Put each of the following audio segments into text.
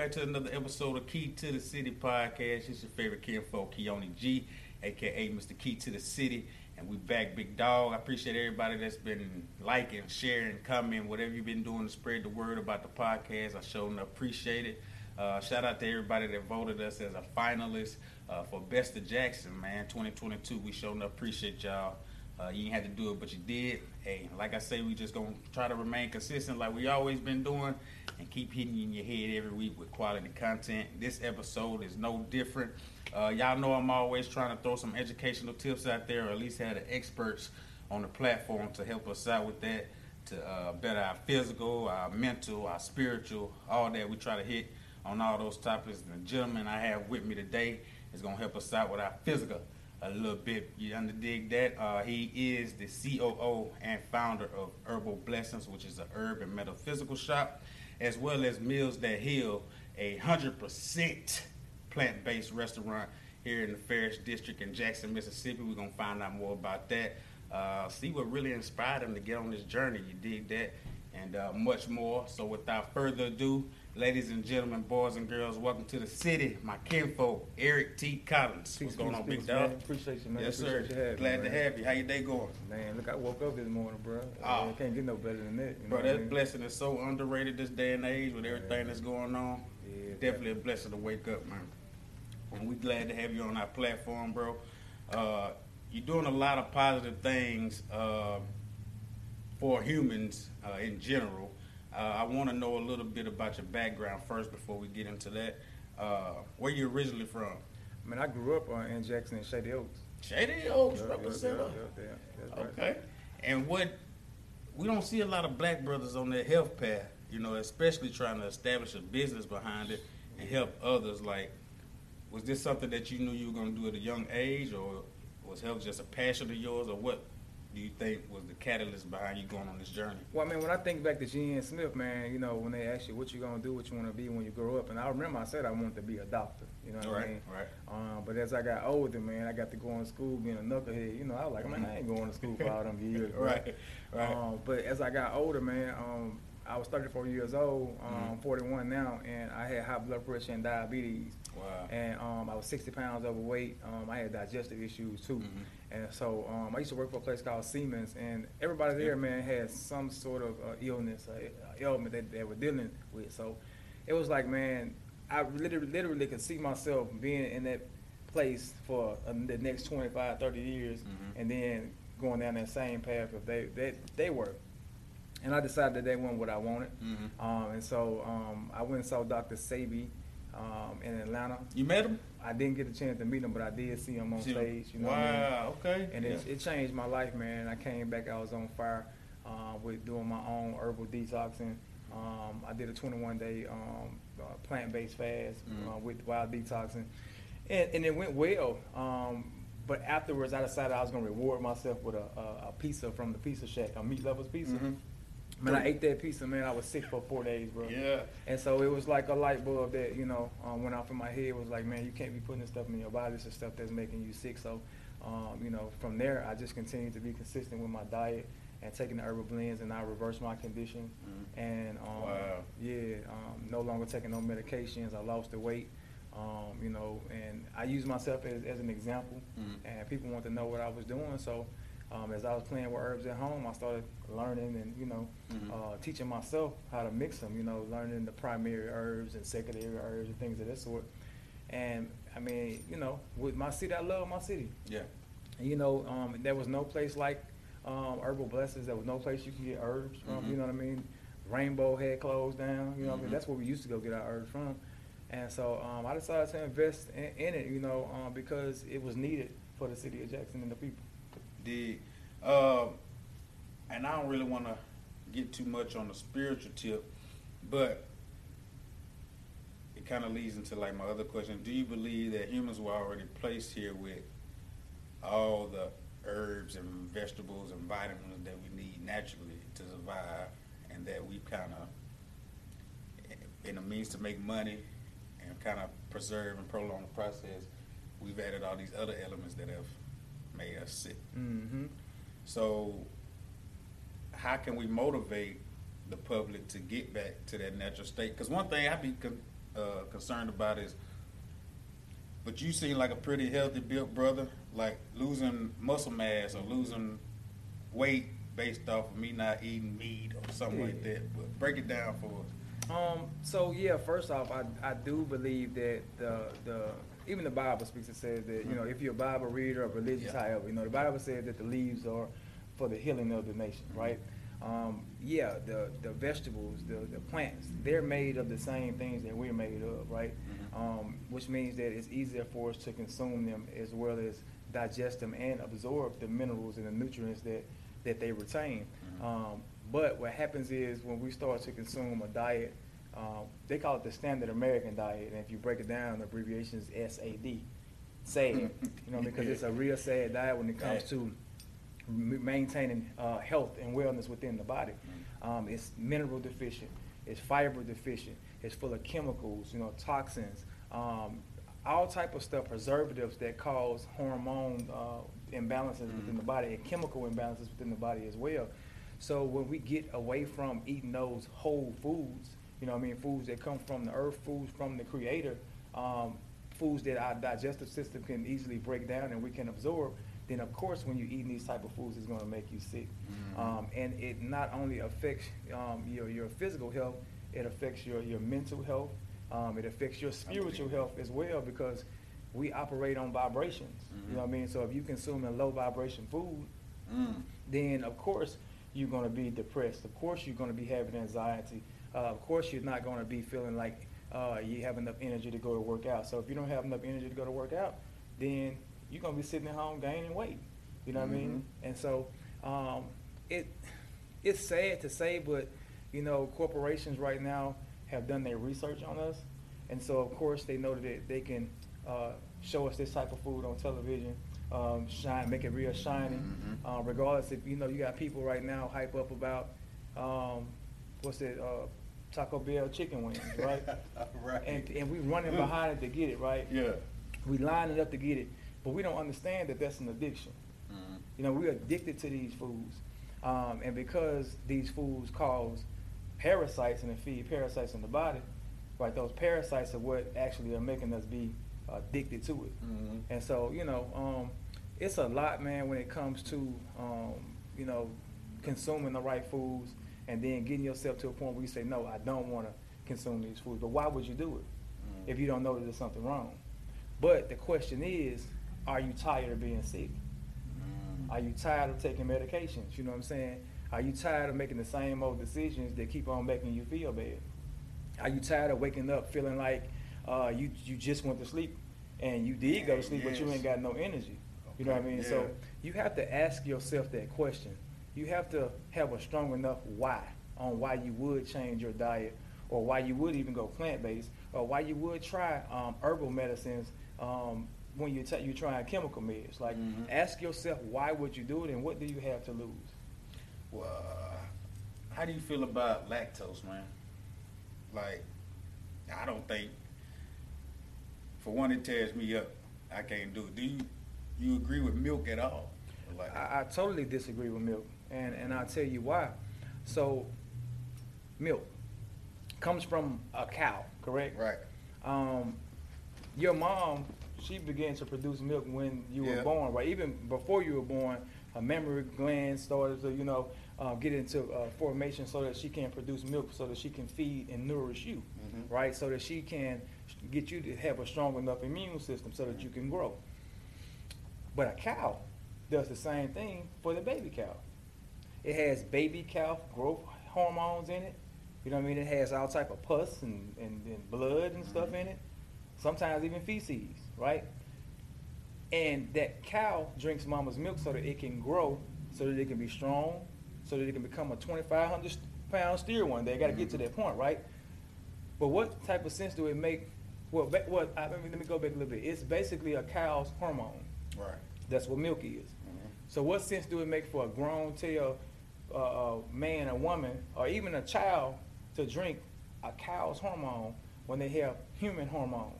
back to another episode of Key to the City podcast. It's your favorite kinfolk, Keone G, aka Mr. Key to the City. And we back, big dog. I appreciate everybody that's been liking, sharing, commenting, whatever you've been doing to spread the word about the podcast. I sure appreciate it. Uh, shout out to everybody that voted us as a finalist uh, for Best of Jackson, man. 2022. We sure appreciate y'all. Uh, you didn't have to do it, but you did. Hey, like I say, we just gonna try to remain consistent, like we always been doing, and keep hitting you in your head every week with quality content. This episode is no different. Uh, y'all know I'm always trying to throw some educational tips out there, or at least have the experts on the platform to help us out with that, to uh, better our physical, our mental, our spiritual, all that. We try to hit on all those topics. The gentleman I have with me today is gonna help us out with our physical a little bit. You underdig that? Uh, he is the COO and founder of Herbal Blessings, which is a herb and metaphysical shop, as well as Meals That Heal, a hundred percent plant-based restaurant here in the Farish District in Jackson, Mississippi. We're gonna find out more about that. Uh, see what really inspired him to get on this journey. You dig that? And uh, much more. So without further ado, ladies and gentlemen, boys and girls, welcome to the city. My kinfolk, Eric T. Collins. Peace, What's going peace, on, big dog? Appreciate you, man. Yes, Appreciate sir. Glad me, to have you. How your day going? Man, look, I woke up this morning, bro. Oh. I can't get no better than that. You know Bro, what I that mean? blessing is so underrated this day and age with everything that's going on. Yeah, Definitely a blessing to wake up, man. And we glad to have you on our platform, bro. Uh, you're doing a lot of positive things uh, for humans uh, in general. Uh, I want to know a little bit about your background first before we get into that. Uh, where you originally from? I mean, I grew up uh, in Jackson and Shady Oaks. Shady Oaks, yeah, represent. yeah, us. yeah, yeah, right. Okay. And what we don't see a lot of black brothers on that health path, you know, especially trying to establish a business behind it and help others. Like, was this something that you knew you were going to do at a young age, or was health just a passion of yours, or what do you think was the catalyst behind you going on this journey? Well, I mean, when I think back to G.N. Smith, man, you know, when they ask you what you're gonna do, what you want to be when you grow up, and I remember I said I wanted to be a doctor. You know what I Right, mean? right. Um, but as I got older, man, I got to go in school being a knucklehead. You know, I was like, man, I ain't going to school for all them years. Right, right. Um, but as I got older, man, um, I was 34 years old, um, Mhm. 41 now, and I had high blood pressure and diabetes. Wow. And um, I was 60 pounds overweight. Um, I had digestive issues too. Mhm. And so um, I used to work for a place called Siemens, and everybody there, man, had some sort of uh, illness, uh, ailment that they were dealing with. So it was like, man, I literally, literally could see myself being in that place for uh, the next 25, 30 years, Mhm. and then going down that same path if they, they, they were. And I decided that they weren't what I wanted. Mhm. Um, and so um, I went and saw Dr. Sebi um, in Atlanta. You met him? I didn't get a chance to meet him, but I did see him on See stage. You know what I mean? wow. Okay. And it, Yeah. it changed my life, man. I came back, I was on fire uh, with doing my own herbal detoxing. Um, I did a 21 day um, uh, plant based fast uh, Mhm. with wild detoxing, and, and it went well. Um, but afterwards, I decided I was going to reward myself with a, a, a pizza from the Pizza Shack, a meat lovers pizza. Mhm. Man, I ate that pizza, man. I was sick for four days, bro. Yeah. And so it was like a light bulb that, you know, um, went off in my head. It was like, man, you can't be putting this stuff in your body. This is stuff that's making you sick. So, um, you know, from there, I just continued to be consistent with my diet and taking the herbal blends, and I reversed my condition. Mhm. And, um, Wow. yeah, um, no longer taking no medications. I lost the weight, um, you know, and I use myself as, as an example. Mhm. And people want to know what I was doing. So, um, as I was playing with herbs at home, I started learning and, you know, Mhm. uh, teaching myself how to mix them, you know, learning the primary herbs and secondary herbs and things of that sort. And I mean, you know, with my city, I love my city. Yeah. And, you know, um, there was no place like um, Herbal Blessings. There was no place you can get herbs from. Mhm. You know what I mean? Rainbow had closed down. You know, what I mean that's where we used to go get our herbs from. And so um, I decided to invest in, in it, you know, um, because it was needed for the city of Jackson and the people. The uh, and I don't really want to get too much on the spiritual tip, but it kind of leads into like my other question: Do you believe that humans were already placed here with all the herbs and vegetables and vitamins that we need naturally to survive, and that we kind of in a means to make money and kind of preserve and prolong the process, we've added all these other elements that have made us sick. Mm-hmm. So, how can we motivate the public to get back to that natural state? Because one thing I be con- uh, concerned about is, but you seem like a pretty healthy built brother. Like losing muscle mass or losing weight based off of me not eating meat or something like that. But break it down for us. Um, so yeah, first off, I, I do believe that the the even the Bible speaks and says that you know if you're a Bible reader or religious, Yeah. however, you know the Bible says that the leaves are for the healing of the nation, right? Um, yeah, the the vegetables, the the plants, they're made of the same things that we're made of, right? Mhm. Um, which means that it's easier for us to consume them as well as digest them and absorb the minerals and the nutrients that that they retain. Mhm. Um, but what happens is when we start to consume a diet, um, they call it the standard American diet, and if you break it down, the abbreviation is SAD, SAD. you know, because it's a real sad diet when it comes to maintaining uh, health and wellness within the body. Um, it's mineral deficient, it's fiber deficient, it's full of chemicals, you know, toxins, um, all type of stuff, preservatives that cause hormone uh, imbalances within the body and chemical imbalances within the body as well. So when we get away from eating those whole foods, you know, what I mean, foods that come from the earth, foods from the Creator, um, foods that our digestive system can easily break down and we can absorb, then of course when you're eating these type of foods, it's going to make you sick. Mhm. Um, and it not only affects um, your your physical health, it affects your your mental health. Um, it affects your spiritual health as well because we operate on vibrations. You know what I mean? So if you consume a low vibration food, Mm. then of course you're going to be depressed. Of course you're going to be having anxiety. Uh, of course you're not going to be feeling like uh, you have enough energy to go to work out. So if you don't have enough energy to go to work out, then you're going to be sitting at home gaining weight. You know what I mean? And so um, it it's sad to say, but you know corporations right now have done their research on us, and so of course they know that they can uh, show us this type of food on television, um, shine, make it real shiny. Mhm. Uh, regardless if you know you got people right now hype up about um, what's it uh, Taco Bell chicken wings, right? right. and and we running behind it to get it, right? yeah. We line it up to get it, but we don't understand that that's an addiction. Mhm. You know, we're addicted to these foods. Um, and because these foods cause parasites and feed parasites in the body, right, those parasites are what actually are making us be addicted to it. Mhm. And so, you know, um, it's a lot, man, when it comes to, um, you know, consuming the right foods and then getting yourself to a point where you say, no, I don't want to consume these foods. But why would you do it Mhm. if you don't know that there's something wrong? But the question is, are you tired of being sick? Mhm. Are you tired of taking medications? You know what I'm saying? Are you tired of making the same old decisions that keep on making you feel bad? Are you tired of waking up feeling like uh, you you just went to sleep and you did go to sleep, but you ain't got no energy? You know what I mean? yeah. So you have to ask yourself that question. You have to have a strong enough why on why you would change your diet, or why you would even go plant based, or why you would try um, herbal medicines um, when you're, t- you're trying chemical meds. Like, Mhm. ask yourself why would you do it, and what do you have to lose? Well, uh, how do you feel about lactose, man? Like, I don't think. For one, it tears me up. I can't do it. Do you you agree with milk at all? Like, I, I totally disagree with milk, and and I'll tell you why. So, milk comes from a cow, correct? right. Um, your mom, she began to produce milk when you were born, right? Even before you were born, her mammary glands started to, you know, uh, get into uh, formation so that she can produce milk, so that she can feed and nourish you, Mhm. right? So that she can get you to have a strong enough immune system so that you can grow. But a cow does the same thing for the baby cow. It has baby calf growth hormones in it. You know what I mean? It has all type of pus and, and, and blood and stuff in it. Sometimes even feces, right? And that cow drinks mama's milk so that it can grow, so that it can be strong, so that it can become a 2,500 pound steer one day. Got to get to that point, right? But what type of sense do it make? Well? I, let, me, let me go back a little bit. It's basically a cow's hormone. Right. That's what milk is. Mhm. So what sense do it make for a grown tail uh, uh, man or woman or even a child to drink a cow's hormone when they have human hormones?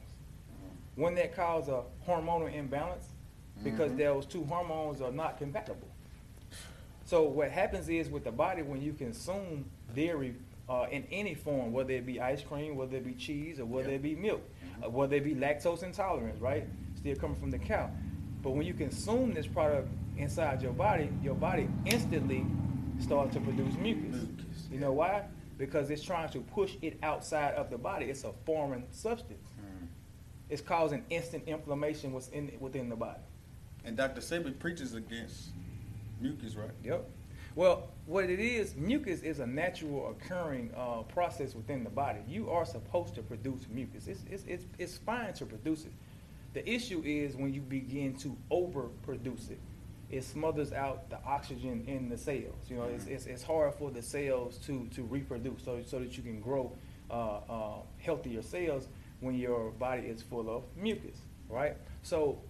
When that cause a hormonal imbalance because Mhm. those two hormones are not compatible. So what happens is with the body when you consume dairy uh, in any form, whether it be ice cream, whether it be cheese, or whether Yeah. it be milk, Mhm. uh, whether it be lactose intolerance, right? Still coming from the cow. But when you consume this product inside your body, your body instantly starts to produce mucus. Mucus, You yeah. know why? Because it's trying to push it outside of the body. It's a foreign substance. Mm. It's causing instant inflammation within within the body. And Dr. Sebi preaches against mucus, right? Yep. Well, what it is, mucus is a natural occurring uh, process within the body. You are supposed to produce mucus. It's, it's, it's, it's fine to produce it. The issue is when you begin to overproduce it. It smothers out the oxygen in the cells. You know, it's, it's, it's hard for the cells to, to reproduce so, so that you can grow uh, uh, healthier cells when your body is full of mucus, right? So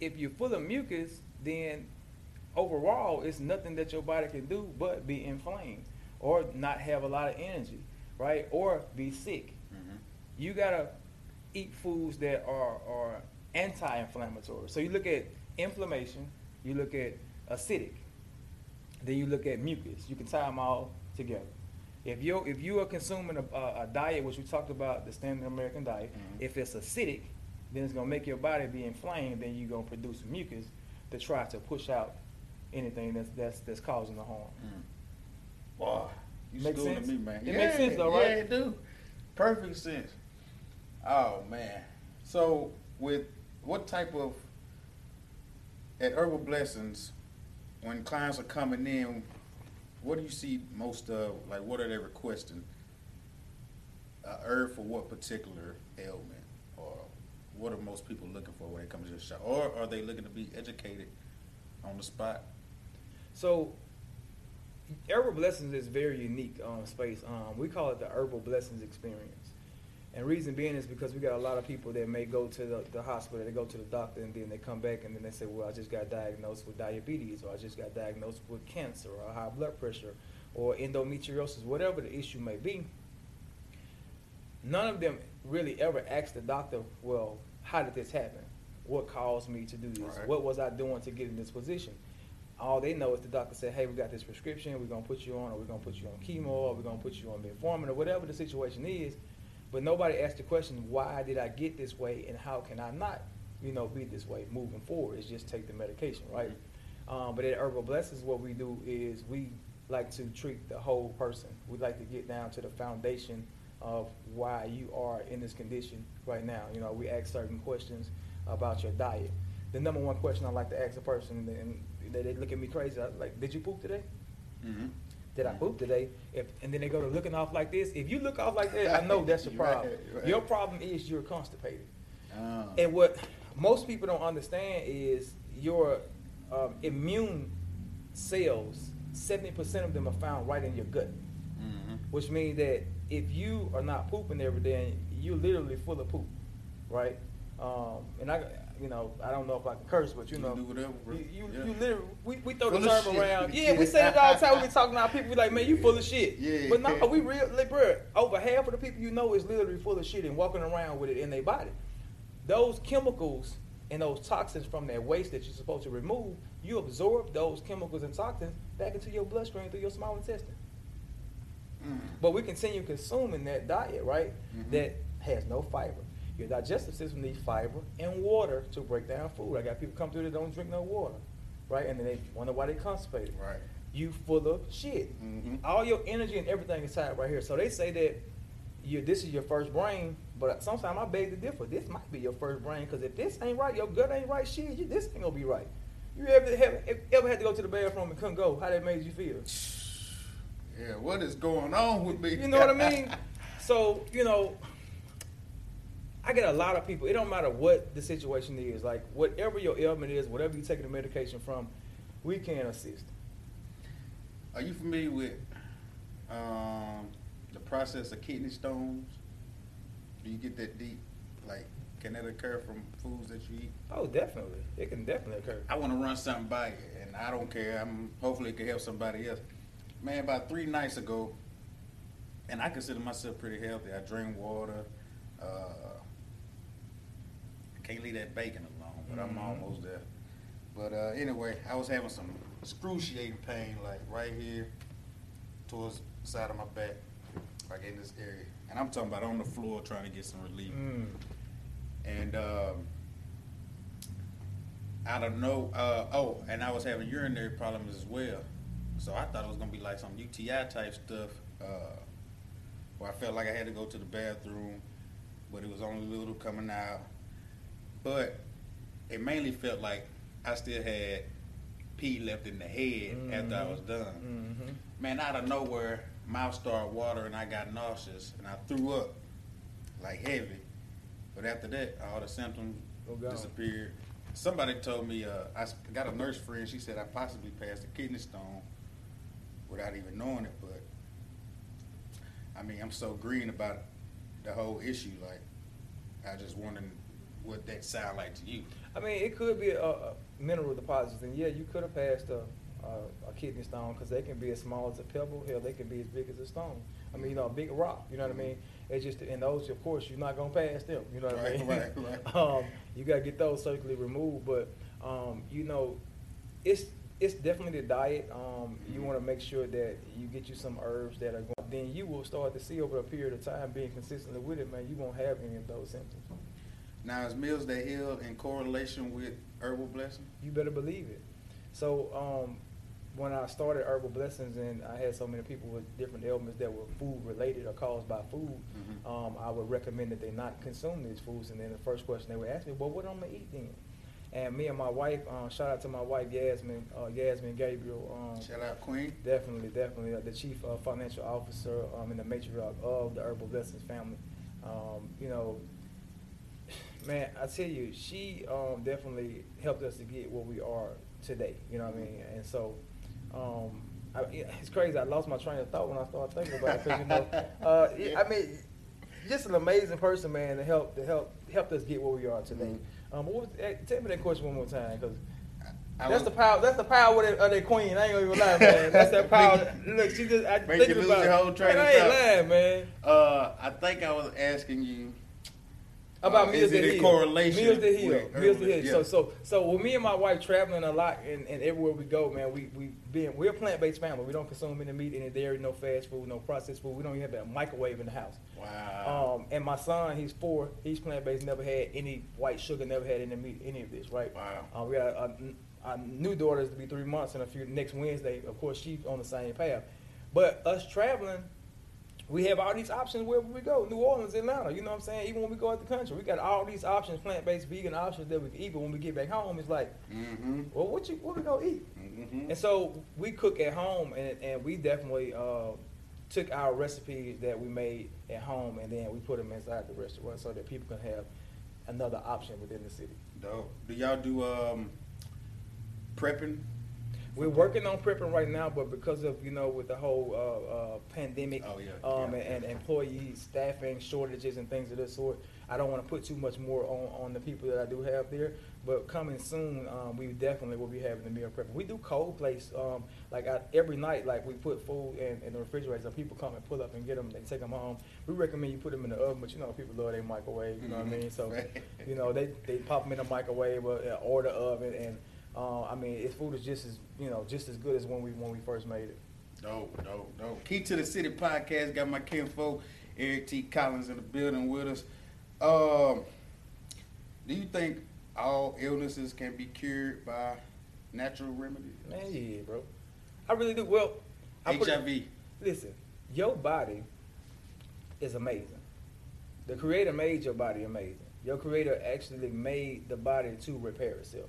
if you're full of mucus, then overall, it's nothing that your body can do but be inflamed or not have a lot of energy, right? Or be sick. Mm-hmm. You gotta eat foods that are, are anti-inflammatory. So you look at inflammation, you look at acidic, then you look at mucus. You can tie them all together. If you if you are consuming a, a, a diet, which we talked about, the standard American diet, Mhm. if it's acidic, then it's gonna make your body be inflamed. Then you're gonna produce mucus to try to push out anything that's that's that's causing the harm. Mm. Boy, you Make schooling sense? me, man. It makes sense though, right? Yeah, it do. Perfect sense. Oh man. So with what type of at Herbal Blessings, when clients are coming in, what do you see most of? Like, what are they requesting? A herb for what particular ailment, or what are most people looking for when they come to the shop, or are they looking to be educated on the spot? So, Herbal Blessings is very unique um, space. Um, we call it the Herbal Blessings Experience. And reason being is because we got a lot of people that may go to the, the hospital, they go to the doctor, and then they come back and then they say, well, I just got diagnosed with diabetes, or I just got diagnosed with cancer, or high blood pressure, or endometriosis, whatever the issue may be. None of them really ever ask the doctor, well, how did this happen? What caused me to do this? Right. What was I doing to get in this position? All they know is the doctor said, hey, we got this prescription, we're going to put you on, or we're going to put you on chemo, or we're going to put you on metformin, or whatever the situation is. But nobody asked the question, why did I get this way, and how can I not, you know, be this way moving forward? It's just take the medication, right? Um, but at Herbal Blessings, what we do is we like to treat the whole person. We like to get down to the foundation of why you are in this condition right now. You know, we ask certain questions about your diet. The number one question I like to ask a person, and they, they look at me crazy, I like, did you poop today? Mm-hmm. Did I poop today? If and then they go to looking off like this. If you look off like that, I know that's your problem. right. Your problem is you're constipated. Uh, And what most people don't understand is your um, immune cells, 70% of them are found right in your gut, mm-hmm. which means that if you are not pooping every day, you're literally full of poop, right? Um, and I, you know, I don't know if I can curse, but you You know, whatever, you, you, Yeah. you literally, we, we throw the Full of term around. Yeah, we say it all the time. We be talking to our people. We like, man, you full of shit. Yeah. But no, are we real, like, bro, over half of the people you know is literally full of shit and walking around with it in their body. Those chemicals and those toxins from that waste that you're supposed to remove, you absorb those chemicals and toxins back into your bloodstream through your small intestine. Mm. But we continue consuming that diet, right? Mhm. That has no fiber. Your digestive system needs fiber and water to break down food. I got people come through that don't drink no water, right? And then they wonder why they constipated. Right. You full of shit. Mhm. All your energy and everything is tied right here. So they say that you this is your first brain, but sometimes I beg to differ. This might be your first brain because if this ain't right, your gut ain't right. Shit, you, this ain't gonna be right. You ever have, ever had to go to the bathroom and couldn't go? How that made you feel? Yeah, what is going on with me? You know what I mean? So, you know, I get a lot of people, it don't matter what the situation is, like whatever your ailment is, whatever you're taking the medication from, we can assist. Are you familiar with um, the process of kidney stones? Do you get that deep? Like, can that occur from foods that you eat? Oh, definitely. It can definitely occur. I want to run something by you, and I don't care. I'm hopefully it can help somebody else. Man, about three nights ago, and I consider myself pretty healthy. I drink water. Uh, can't leave that bacon alone, but I'm Mhm. almost there. But uh, anyway, I was having some excruciating pain, like right here, towards the side of my back, like in this area. And I'm talking about on the floor trying to get some relief. Mm. And um, I don't know. Uh, oh, and I was having urinary problems as well. So I thought it was gonna be like some UTI type stuff, uh, where I felt like I had to go to the bathroom, but it was only little coming out. But it mainly felt like I still had pee left in the head after I was done. hmm Man, out of nowhere, mouth started watering. I got nauseous and I threw up like heavy. But after that, all the symptoms Oh, disappeared. Somebody told me uh, I got a nurse friend. She said I possibly passed a kidney stone without even knowing it. But I mean, I'm so green about the whole issue. Like, I just wondering what that sound like to you. I mean, it could be a, a mineral deposits, and yeah, you could have passed a, a, a kidney stone because they can be as small as a pebble. Hell, they can be as big as a stone. I mean, you know, a big rock. You know what I mean? It's just, and those, of course, you're not gonna pass them. You know what I mean? right, right. um, you gotta get those surgically removed, but um, you know, it's it's definitely the diet. Um, you want to make sure that you get you some herbs that are going. Then you will start to see over a period of time, being consistently with it, man. You won't have any of those symptoms. Now, is Meals That Heal in correlation with Herbal Blessing? You better believe it. So um, when I started Herbal Blessings and I had so many people with different ailments that were food related or caused by food, Mhm. um, I would recommend that they not consume these foods. And then the first question they would ask me, well, what am I gonna eat then? And me and my wife, uh, shout out to my wife Yasmin, uh, Yasmin Gabriel. Um, Shout out Queen. Definitely, definitely. Uh, the chief uh, financial officer um, and the matriarch of the Herbal Blessings family. Um, you know, man, I tell you, she um, definitely helped us to get where we are today. You know what I mean? And so, um, I, it's crazy. I lost my train of thought when I started thinking about it because you know, uh, yeah, I mean, just an amazing person, man, to help to help helped us get where we are today. Mhm. Um, what was, eh, tell me that question one more time, because. I That's was- the power. That's the power of that, of that queen. I ain't gonna even lie, man. That's that power. Look, she just. I Make think you lose about your whole train Man, I ain't lying, man. Uh, I think I was asking you About Uh, Meals in Heal. correlation Meals to Heal. Meals to Heal. yeah. So, so, so with me and my wife traveling a lot and, and everywhere we go, man, we we being we're a plant based family. We don't consume any meat, any dairy, no fast food, no processed food. We don't even have a microwave in the house. Wow. Um, and my son, he's four. He's plant based. Never had any white sugar. Never had any meat. Any of this, right? Wow. Uh, we got a, a new daughter is to be three months in a few next Wednesday. Of course, she's on the same path. But us traveling, we have all these options wherever we go. New Orleans, Atlanta. You know what I'm saying? Even when we go out the country, we got all these options, plant based, vegan options that we can eat. But when we get back home, it's like, Mm-hmm. well, what you what we gonna eat? Mm-hmm. And so we cook at home, and, and we definitely uh, took our recipes that we made at home, and then we put them inside the restaurant so that people can have another option within the city. Dope. Do y'all do um prepping? We're working on prepping right now, but because of you know with the whole uh, uh, pandemic, Oh, yeah, um, yeah. and, and employee staffing shortages and things of this sort, I don't want to put too much more on, on the people that I do have there. But coming soon, um, we definitely will be having the meal prep. We do cold plates, um, like I, every night, like we put food in, in the refrigerator, so people come and pull up and get them, they take them home. We recommend you put them in the oven, but you know people love their microwave, you know what I mean? So, Right. you know they they pop them in the microwave or, uh, or the oven, and uh, I mean, its food is just as you know just as good as when we when we first made it. Dope, dope, dope. Key to the City podcast got my kinfolk Eric T. Collins in the building with us. Um, do you think all illnesses can be cured by natural remedies? Man, yeah, bro. I really do. Well, I put it- HIV. listen, your body is amazing. The Creator made your body amazing. Your Creator actually made the body to repair itself.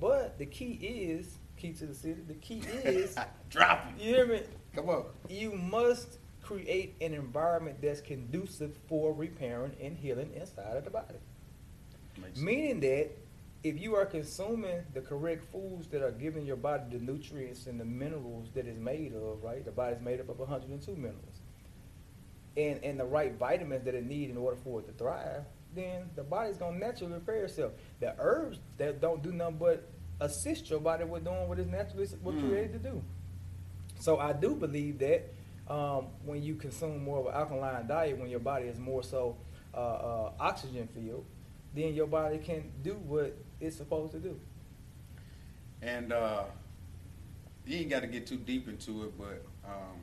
But the key is key to the city. The key is Drop it. you hear me. Come on. You must create an environment that's conducive for repairing and healing inside of the body. Makes sense. Meaning that if you are consuming the correct foods that are giving your body the nutrients and the minerals that it's made of, right? The body's made up of 102 minerals. And, and the right vitamins that it needs in order for it to thrive, then the body's gonna naturally repair itself. The herbs that don't do nothing but assist your body with doing what it's naturally was Mm. created to do. So I do believe that um, when you consume more of an alkaline diet, when your body is more so uh, uh, oxygen filled, then your body can do what it's supposed to do. And uh, you ain't got to get too deep into it, but um,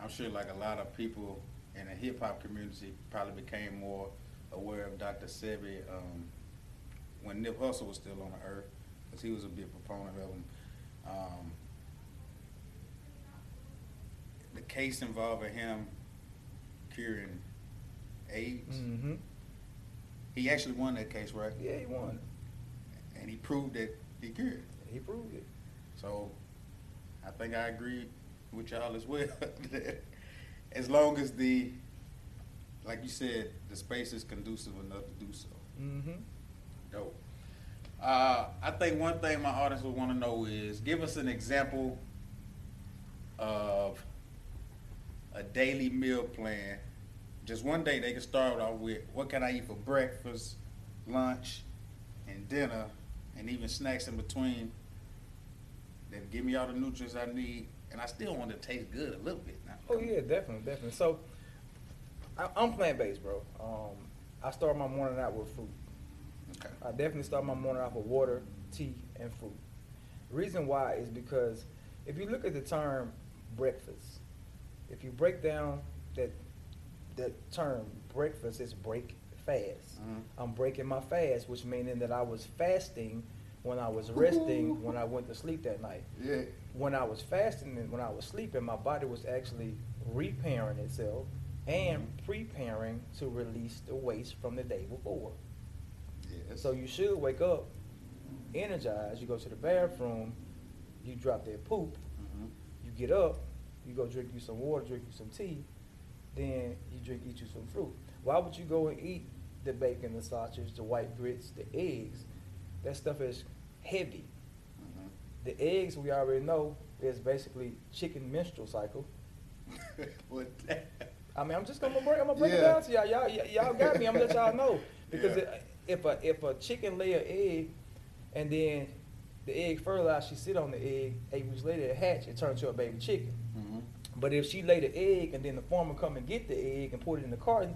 I'm sure like a lot of people in the hip hop community probably became more aware of Dr. Sebi um, when Nip Hussle was still on the earth, because he was a big proponent of him. Um, the case involving him curing AIDS, Mm-hmm. he actually won that case, right? Yeah, he won. And he proved that he cured. He proved it. So I think I agree with y'all as well. that as long as the, like you said, the space is conducive enough to do so. Mm-hmm. Dope. Uh, I think one thing my audience would want to know is give us an example of a daily meal plan. Just one day they can start off with what can I eat for breakfast, lunch, and dinner, and even snacks in between that give me all the nutrients I need, and I still want it to taste good a little bit now. Oh yeah, definitely, definitely. So I, I'm plant based, bro. Um, I start my morning out with fruit. Okay. I definitely start my morning off with water, tea, and fruit. The reason why is because if you look at the term breakfast, if you break down that that term breakfast, it's break fast. Mhm. I'm breaking my fast, which meaning that I was fasting when I was resting when I went to sleep that night. Yeah. When I was fasting and when I was sleeping, my body was actually repairing itself and preparing to release the waste from the day before. Yes. So you should wake up energized. You go to the bathroom, you drop that poop, Mhm. you get up, you go drink you some water, drink you some tea, then you drink eat you some fruit. Why would you go and eat the bacon, the sausage, the white grits, the eggs? That stuff is heavy. Mhm. The eggs we already know is basically chicken menstrual cycle. what? I mean, I'm just gonna break. I'm gonna break it down to y'all. Y'all, y- y'all got me. I'm gonna let y'all know because Yeah. if a if a chicken lay an egg, and then the egg fertilized, she sit on the egg. Eight weeks later, it hatch. It turns to a baby chicken. Mhm. But if she laid the egg and then the farmer come and get the egg and put it in the carton,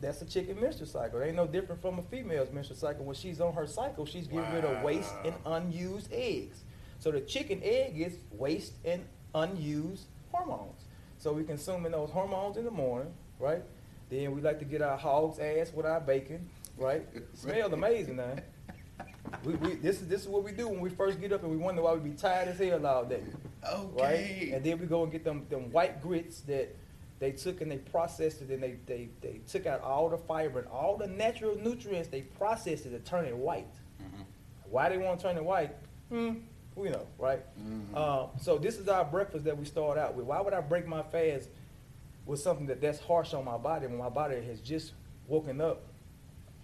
that's a chicken menstrual cycle. It ain't no different from a female's menstrual cycle. When she's on her cycle, she's getting rid of waste and unused eggs. So the chicken egg is waste and unused hormones. So we consuming those hormones in the morning, right? Then we like to get our hog's ass with our bacon, right? Smells amazing, man. We, we, this is this is what we do when we first get up and we wonder why we be tired as hell all day Okay. right? And then we go and get them them white grits that they took and they processed it and they, they, they took out all the fiber and all the natural nutrients. They processed it to turn it white. Mhm. Why they want to turn it white? Hmm, we know, right? Mhm. Uh, so this is our breakfast that we start out with. Why would I break my fast with something that that's harsh on my body when my body has just woken up,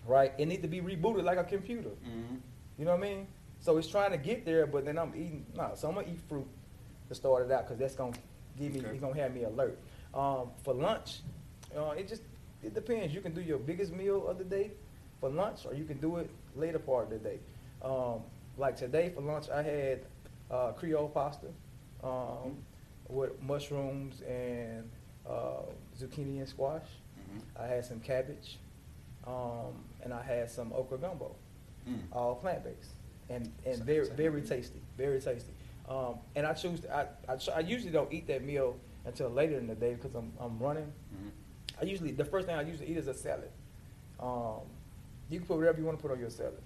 right? It needs to be rebooted like a computer. Mhm. You know what I mean? So it's trying to get there, but then I'm eating. No, so I'm gonna eat fruit to start it out because that's gonna give me. Okay. It's gonna have me alert. Um, for lunch, uh, it just it depends. You can do your biggest meal of the day for lunch, or you can do it later part of the day. Um, like today for lunch, I had uh, Creole pasta um, with mushrooms and uh, zucchini and squash. Mhm. I had some cabbage, um, and I had some okra gumbo Mm. all plant based and and very very tasty, very tasty. Um, and I choose I, I I usually don't eat that meal until later in the day because I'm I'm running. Mhm. I usually the first thing I usually eat is a salad. Um, you can put whatever you want to put on your salad.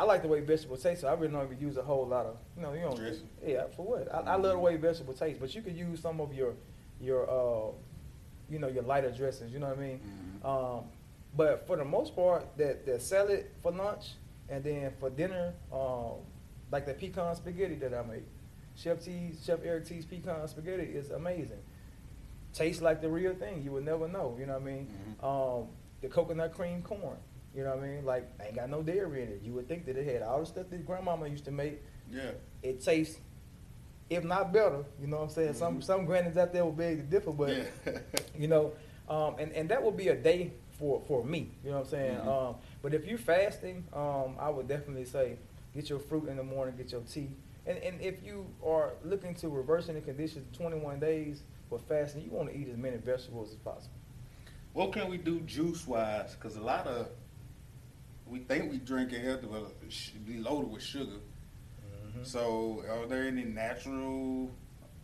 I like the way vegetables taste, so I really don't even use a whole lot of you know you don't Dressing? yeah for what I, I love the way vegetables taste, but you could use some of your your uh, you know your lighter dressings. You know what I mean? Mhm. Um, but for the most part, that that salad for lunch and then for dinner, um, like the pecan spaghetti that I make. Chef T's, Chef Eric T's pecan spaghetti is amazing. Tastes like the real thing. You would never know. You know what I mean? Mhm. Um, the coconut cream corn. You know what I mean? Like ain't got no dairy in it. You would think that it had all the stuff that grandmama used to make. Yeah. It tastes, if not better. You know what I'm saying? Some Mhm. some grannies out there will beg to differ, but yeah. you know, um, and, and that would be a day for, for me, you know what I'm saying? Mhm. Um, but if you're fasting, um, I would definitely say get your fruit in the morning, get your tea. And, and if you are looking to reversing the condition 21 days with fasting, you want to eat as many vegetables as possible. What can we do juice wise? Because a lot of we think we drinking healthy, but it should be loaded with sugar. Mhm. So, are there any natural?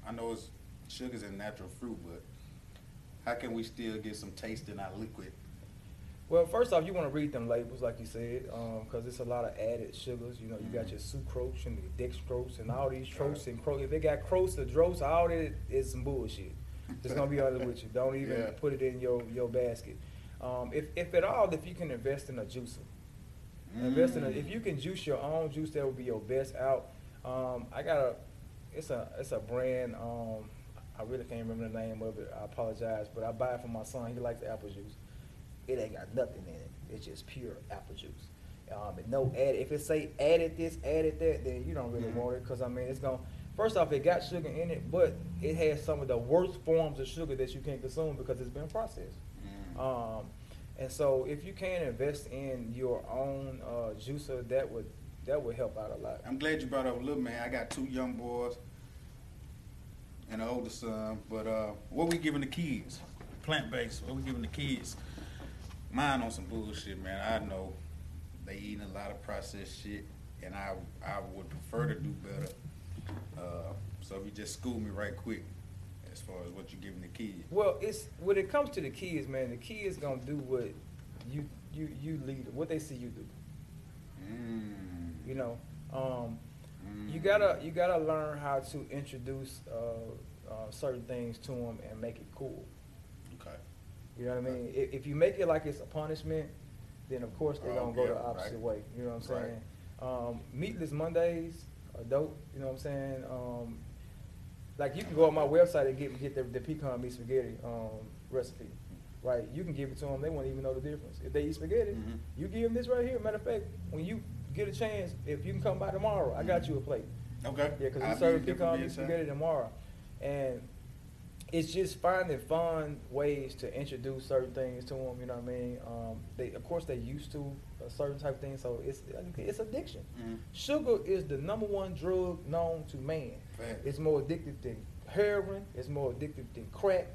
I know it's sugar's a natural fruit, but how can we still get some taste in our liquid? Well, first off, you want to read them labels, like you said, because it's a lot of added sugars. You know, you got Mhm. your sucrose and your dextrose and all these trose and cro. If they got crose or drose, all that is some bullshit. Just gonna be honest with you. Don't even Yeah. put it in your your basket. Um, if if at all, if you can invest in a juicer, invest in a, Mm. if you can juice your own juice, that would be your best out. Um, I got a, it's a it's a brand. Um, I really can't remember the name of it. I apologize, but I buy it for my son. He likes apple juice. It ain't got nothing in it. It's just pure apple juice. Um, no added. If it say added this, added that, then you don't really Mhm. want it because I mean it's gonna. First off, it got sugar in it, but it has some of the worst forms of sugar that you can consume because it's been processed. Mm. Um, and so if you can invest in your own uh, juicer, that would that would help out a lot. I'm glad you brought up a little man. I got two young boys and an older son. But uh, what we giving the kids? Plant based. What we giving the kids? Mine on some bullshit, man. I know they eating a lot of processed shit, and I I would prefer to do better. Uh, so if you just school me right quick, as far as what you're giving the kids. Well, it's when it comes to the kids, man. The kids gonna do what you you you lead, what they see you do. Mm. You know, um, you Mm. gotta you gotta learn how to introduce uh, uh, certain things to them and make it cool. Okay. You know what I mean? If, if you make it like it's a punishment, then of course they're Oh, gonna go yeah, the opposite right. way. You know what I'm Right. saying? Um, meatless Mondays are dope. You know what I'm saying? Um, like you can go on my website and get get the, the pecan meat spaghetti um, recipe, right? You can give it to them; they won't even know the difference. If they eat spaghetti, Mhm. you give them this right here. Matter of fact, when you get a chance, if you can come by tomorrow, I got Mhm. you a plate. Okay. Yeah, because we serve pecan meat time. spaghetti tomorrow, and it's just finding fun ways to introduce certain things to them. You know what I mean? Um, they, of course, they used to a certain type of thing, so it's it's addiction. Mhm. Sugar is the number one drug known to man. Fact. It's more addictive than heroin. It's more addictive than crack,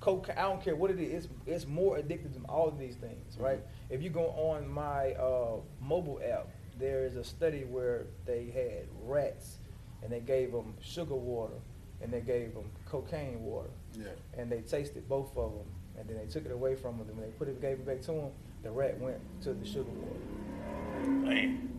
cocaine. I don't care what it is. It's, it's more addictive than all of these things, right? Mhm. If you go on my uh, mobile app, there is a study where they had rats and they gave them sugar water and they gave them cocaine water Yeah. and they tasted both of them and then they took it away from them and when they put it gave it back to them the rat went to the sugar water Man.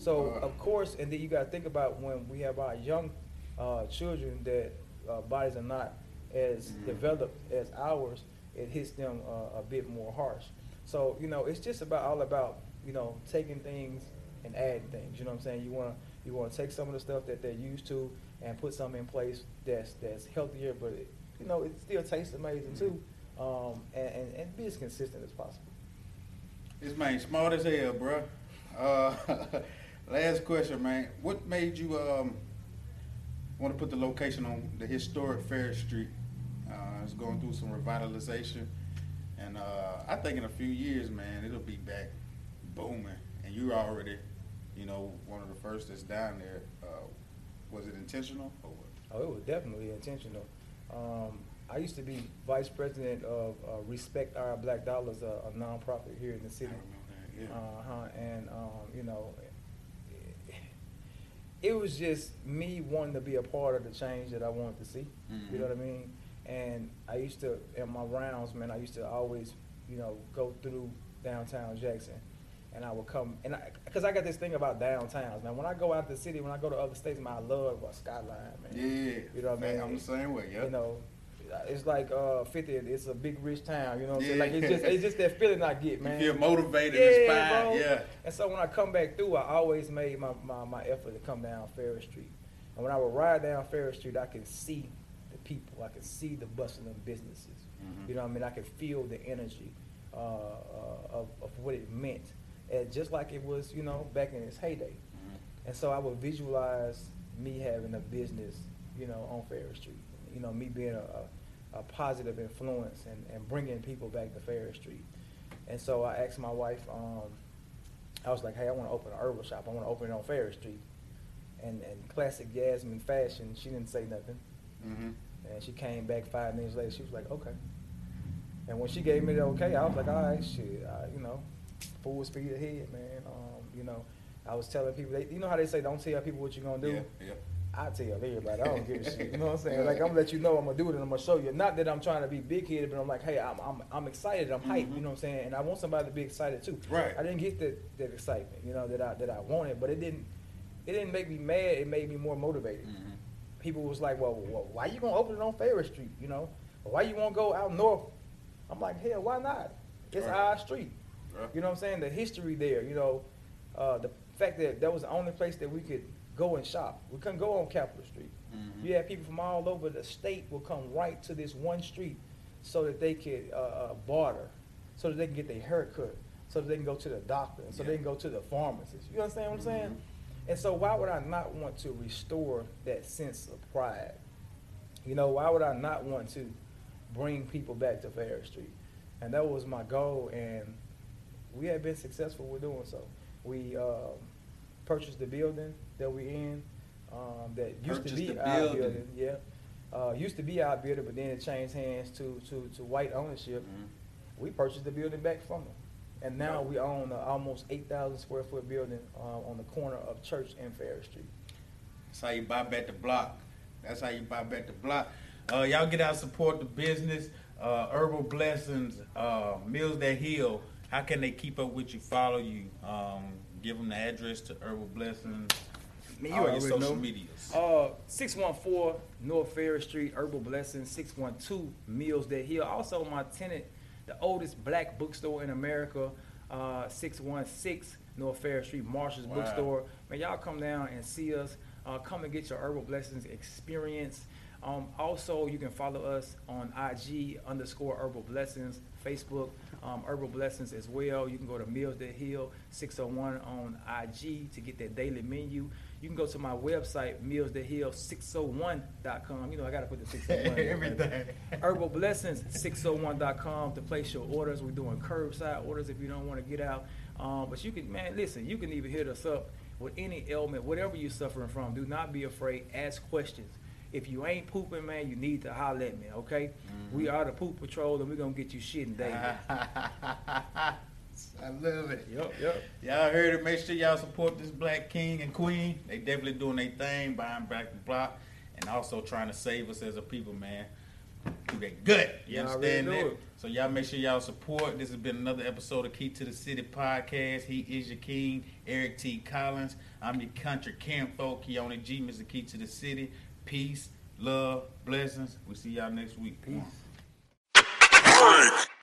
So Uh. of course and then you got to think about when we have our young uh, children that uh, bodies are not as Mhm. developed as ours it hits them uh, a bit more harsh so you know it's just about all about you know taking things and adding things you know what i'm saying you want to you want to take some of the stuff that they're used to and put something in place that's that's healthier but it, you know it still tastes amazing too um, and, and, and be as consistent as possible This man smart as hell, bro. Uh, last question, man. What made you um want to put the location on the historic Farish Street? Uh, it's going through some revitalization, and uh, I think in a few years, man, it'll be back booming. And you're already, you know, one of the first that's down there. Uh, was it intentional or what? Oh, it was definitely intentional. Um, I used to be vice president of uh, Respect Our Black Dollars, a, a nonprofit here in the I city. remember that. Yeah. Uh huh. And um, you know, it was just me wanting to be a part of the change that I wanted to see. You know Mhm. what I mean? And I used to, in my rounds, man, I used to always, you know, go through downtown Jackson. And I would come, and I, cause I got this thing about downtowns, man. When I go out to the city, when I go to other states, man, I love a skyline, man. Yeah. You know what I mean? I'm the same way. Yeah. You know, it's like uh, 50. It's a big rich town. You know what I'm saying? Yeah. Like it's just it's just that feeling I get, man. You feel motivated, Yeah, inspired. bro. Yeah. And so when I come back through, I always made my, my, my effort to come down Farish Street. And when I would ride down Farish Street, I could see the people. I could see the bustling businesses. Mhm. You know what I mean? I could feel the energy uh, uh, of, of what it meant. And just like it was, you know, back in its heyday. Mhm. And so I would visualize me having a business, you know, on Farish Street. You know, me being a, a, a positive influence and, and bringing people back to Farish Street. And so I asked my wife, um, I was like, hey, I want to open an herbal shop. I want to open it on Farish Street. And, and classic Yasmin fashion, she didn't say nothing. Mhm. And she came back five minutes later. She was like, okay. And when she gave me the okay, I was like, all right, shit, uh, you know, full speed ahead, man. Um, you know, I was telling people, they, you know how they say, don't tell people what you're gonna do. Yeah, yeah. I tell everybody, I don't give a shit. You know what I'm saying? Like I'm gonna let you know I'm gonna do it and I'm gonna show you. Not that I'm trying to be big headed, but I'm like, hey, I'm I'm, I'm excited, I'm hyped. Mhm. You know what I'm saying? And I want somebody to be excited too. Right. I didn't get that, that excitement, you know, that I that I wanted, but it didn't it didn't make me mad. It made me more motivated. Mhm. People was like, well, well, why you gonna open it on Farish Street? You know, why you wanna go out north? I'm like, hell, why not? It's Right. our street. You know what I'm saying? The history there, you know, uh, the fact that that was the only place that we could go and shop. We couldn't go on Capitol Street. Mhm. You had people from all over the state will come right to this one street so that they could uh, uh, barter, so that they can get their hair cut, so that they can go to the doctor, so Yeah. they can go to the pharmacist. You understand what I'm saying? Mhm. And so why would I not want to restore that sense of pride? You know, why would I not want to bring people back to Farish Street? And that was my goal, and we have been successful with doing so. We um, purchased the building that we're in, um, that used to be our building. building. Yeah, uh, used to be our building, but then it changed hands to to, to white ownership. Mhm. We purchased the building back from them, and now we own an almost eight thousand square foot building uh, on the corner of Church and Farish Street. That's how you buy back the block. That's how you buy back the block. Uh, y'all get out support the business. Uh, Herbal Blessings, uh, Meals That Heal. How can they keep up with you, follow you? Um, give them the address to Herbal Blessings. Man, you all your social know. medias. Uh, 614 North Farish Street, Herbal Blessings, 612 Meals That Heal. Also, my tenant, the oldest black bookstore in America, uh, 616 North Farish Street, Marshall's Wow. Bookstore. Man, y'all come down and see us. Uh, come and get your Herbal Blessings experience. Um, also, you can follow us on IG underscore Herbal Blessings, Facebook um, Herbal Blessings as well. You can go to Meals That Heal 601 on IG to get that daily menu. You can go to my website, mealsthatheal601.com. You know, I got to put the 601 in there, baby. Everything. Herbal Blessings 601.com to place your orders. We're doing curbside orders if you don't want to get out. Um, but you can, man, listen, you can even hit us up with any ailment, whatever you're suffering from. Do not be afraid. Ask questions. If you ain't pooping, man, you need to holler at me, okay? Mm-hmm. We are the Poop Patrol, and we're going to get you shitting daily. I love it. Yep, yep. Y'all heard it. Make sure y'all support this black king and queen. They definitely doing their thing, buying back the block, and also trying to save us as a people, man. Do that good. You Y'all understand that? it. So y'all make sure y'all support. This has been another episode of Key to the City podcast. He is your king, Eric T. Collins. I'm your country kinfolk, Keone G, Mr. Key to the City. Peace, love, blessings. We'll see y'all next week. Peace.